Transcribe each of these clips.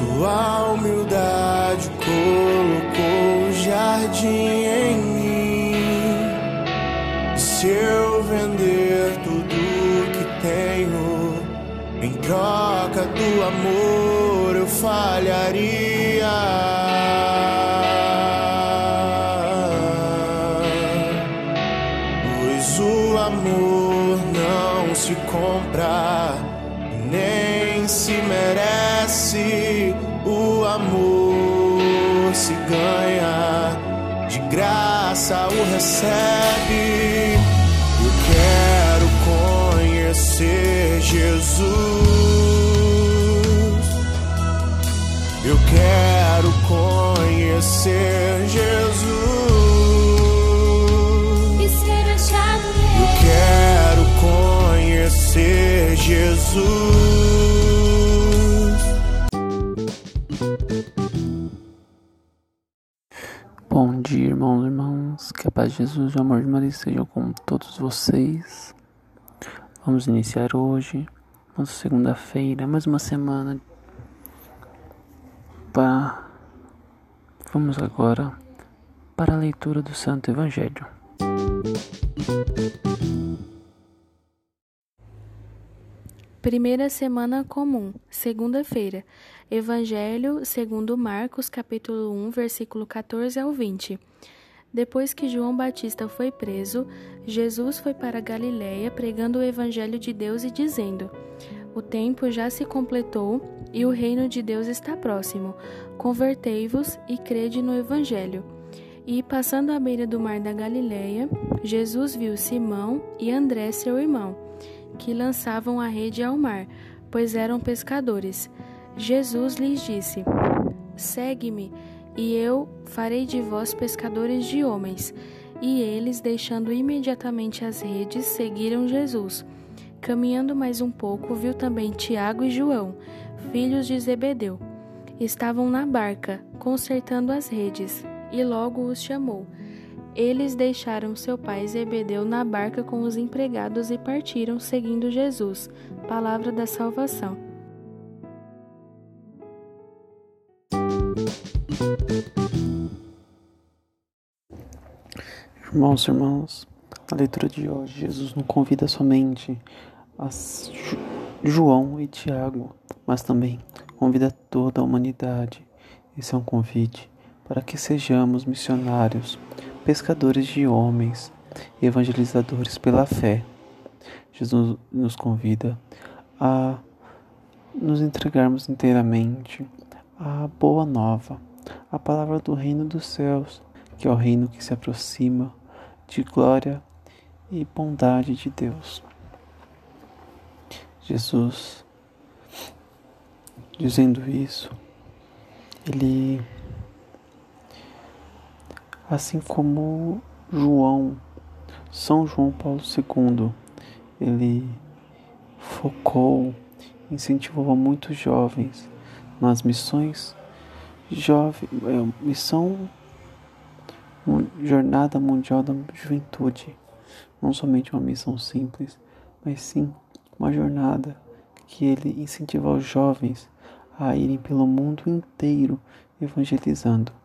Sua humildade colocou o jardim em mim. Se eu vender tudo que tenho em troca do amor, eu falharia. Pois o amor não se compra, nem se merece. Amor se ganha, de graça o recebe. Eu quero conhecer Jesus. Eu quero conhecer Jesus. e ser achado Eu quero conhecer Jesus. Irmãos e irmãs. Que a paz de Jesus e o amor de Maria sejam com todos vocês. Vamos iniciar hoje, nossa segunda-feira, mais uma semana. Para... Vamos agora para a leitura do Santo Evangelho. Primeira semana comum, segunda-feira. Evangelho segundo Marcos, capítulo 1, versículo 14 ao 20. Depois que João Batista foi preso, Jesus foi para Galiléia pregando o evangelho de Deus e dizendo: O tempo já se completou e o reino de Deus está próximo. Convertei-vos e crede no evangelho. E passando à beira do mar da Galiléia, Jesus viu Simão e André, seu irmão, que lançavam a rede ao mar, pois eram pescadores. Jesus lhes disse: Segue-me, e eu farei de vós pescadores de homens. E eles, deixando imediatamente as redes, seguiram Jesus. Caminhando mais um pouco, viu também Tiago e João, filhos de Zebedeu. Estavam na barca, consertando as redes, e logo os chamou. Eles deixaram seu pai Zebedeu na barca com os empregados e partiram, seguindo Jesus. Palavra da salvação. Irmãos e irmãs, na leitura de hoje, Jesus não convida somente a João e Tiago, mas também convida toda a humanidade. Esse é um convite para que sejamos missionários, pescadores de homens, evangelizadores pela fé. Jesus nos convida a nos entregarmos inteiramente à boa nova, a palavra do reino dos céus, que é o reino que se aproxima de glória e bondade de Deus. Jesus, dizendo isso, ele, assim como João, São João Paulo II, ele focou, incentivou muitos jovens nas missões jovem, é, missão Jornada Mundial da Juventude. Não somente uma missão simples, mas sim uma jornada que ele incentiva os jovens a irem pelo mundo inteiro evangelizando.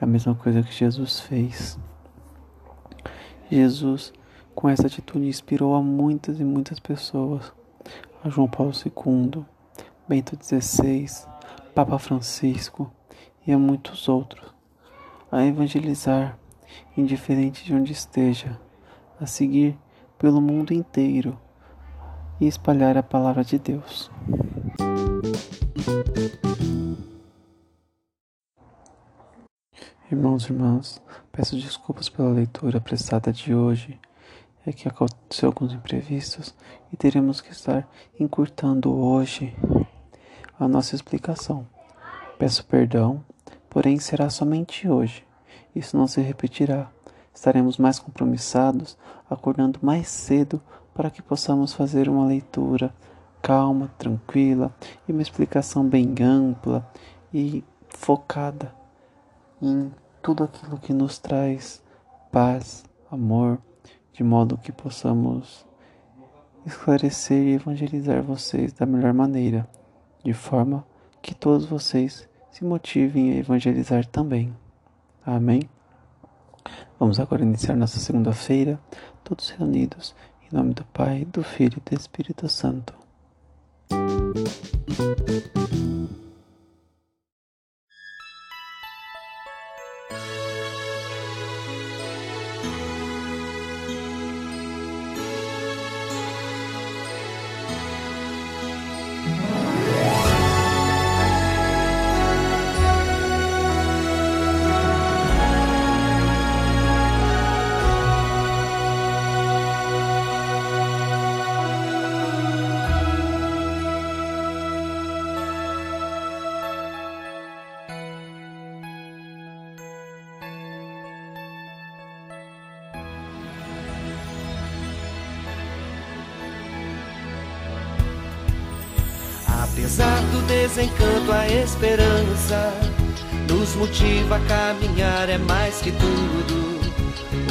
É a mesma coisa que Jesus fez. Jesus, com essa atitude, inspirou a muitas e muitas pessoas. A João Paulo II, Bento XVI, Papa Francisco e a muitos outros a evangelizar, indiferente de onde esteja, a seguir pelo mundo inteiro e espalhar a palavra de Deus. Irmãos e irmãs, peço desculpas pela leitura prestada de hoje. É que aconteceu alguns imprevistos e teremos que estar encurtando hoje a nossa explicação. Peço perdão, porém será somente hoje. Isso não se repetirá. Estaremos mais compromissados, acordando mais cedo para que possamos fazer uma leitura calma, tranquila e uma explicação bem ampla e focada em tudo aquilo que nos traz paz, amor, de modo que possamos esclarecer e evangelizar vocês da melhor maneira, de forma que todos vocês se motivem a evangelizar também. Amém? Vamos agora iniciar nossa segunda-feira, todos reunidos, em nome do Pai, do Filho e do Espírito Santo. Apesar do desencanto, a esperança nos motiva a caminhar, é mais que tudo.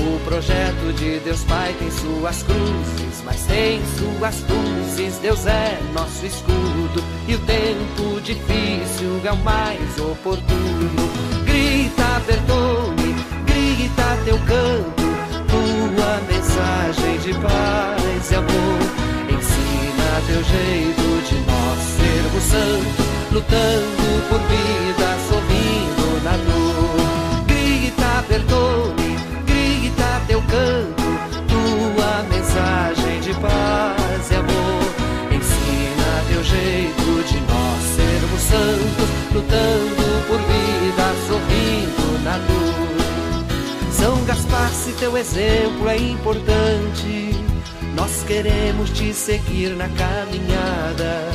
O projeto de Deus Pai tem suas cruzes, mas tem suas luzes. Deus é nosso escudo e o tempo difícil é o mais oportuno. Grita, Bertone, grita teu canto, tua mensagem de paz e amor. Ensina teu jeito de nós santos, lutando por vida, sorrindo na dor. Grita, Bertone, grita teu canto, tua mensagem de paz e amor. Ensina teu jeito de nós sermos santos, lutando por vida, sorrindo na dor. São Gaspar, se teu exemplo é importante, nós queremos te seguir na caminhada.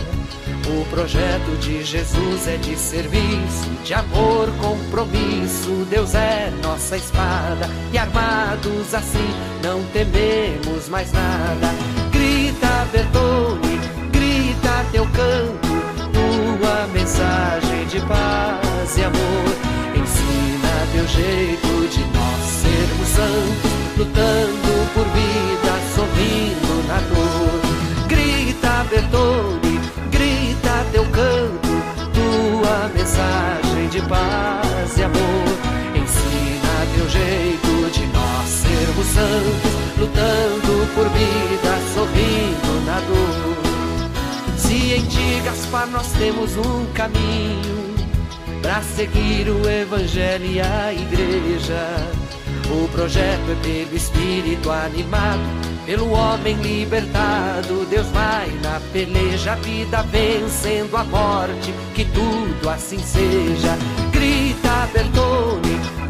O projeto de Jesus é de serviço, de amor, compromisso. Deus é nossa espada e armados assim não tememos mais nada. Grita, Bertone, grita teu canto, tua mensagem de paz e amor. Ensina teu jeito de nós sermos santos, lutando nós temos um caminho para seguir o Evangelho e a Igreja. O projeto é pelo Espírito animado, pelo homem libertado. Deus vai na peleja, a vida vencendo a morte, que tudo assim seja. Grita, Bertone,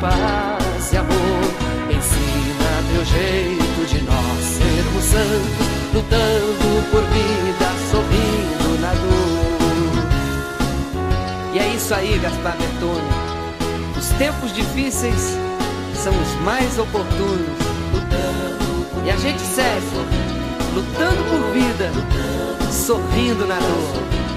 paz e amor. Ensina teu jeito de nós sermos santos, lutando por vida, sorrindo na dor. E é isso aí, Gaspar Bertone. Os tempos difíceis são os mais oportunos. E a gente segue, lutando por vida, sorrindo na dor.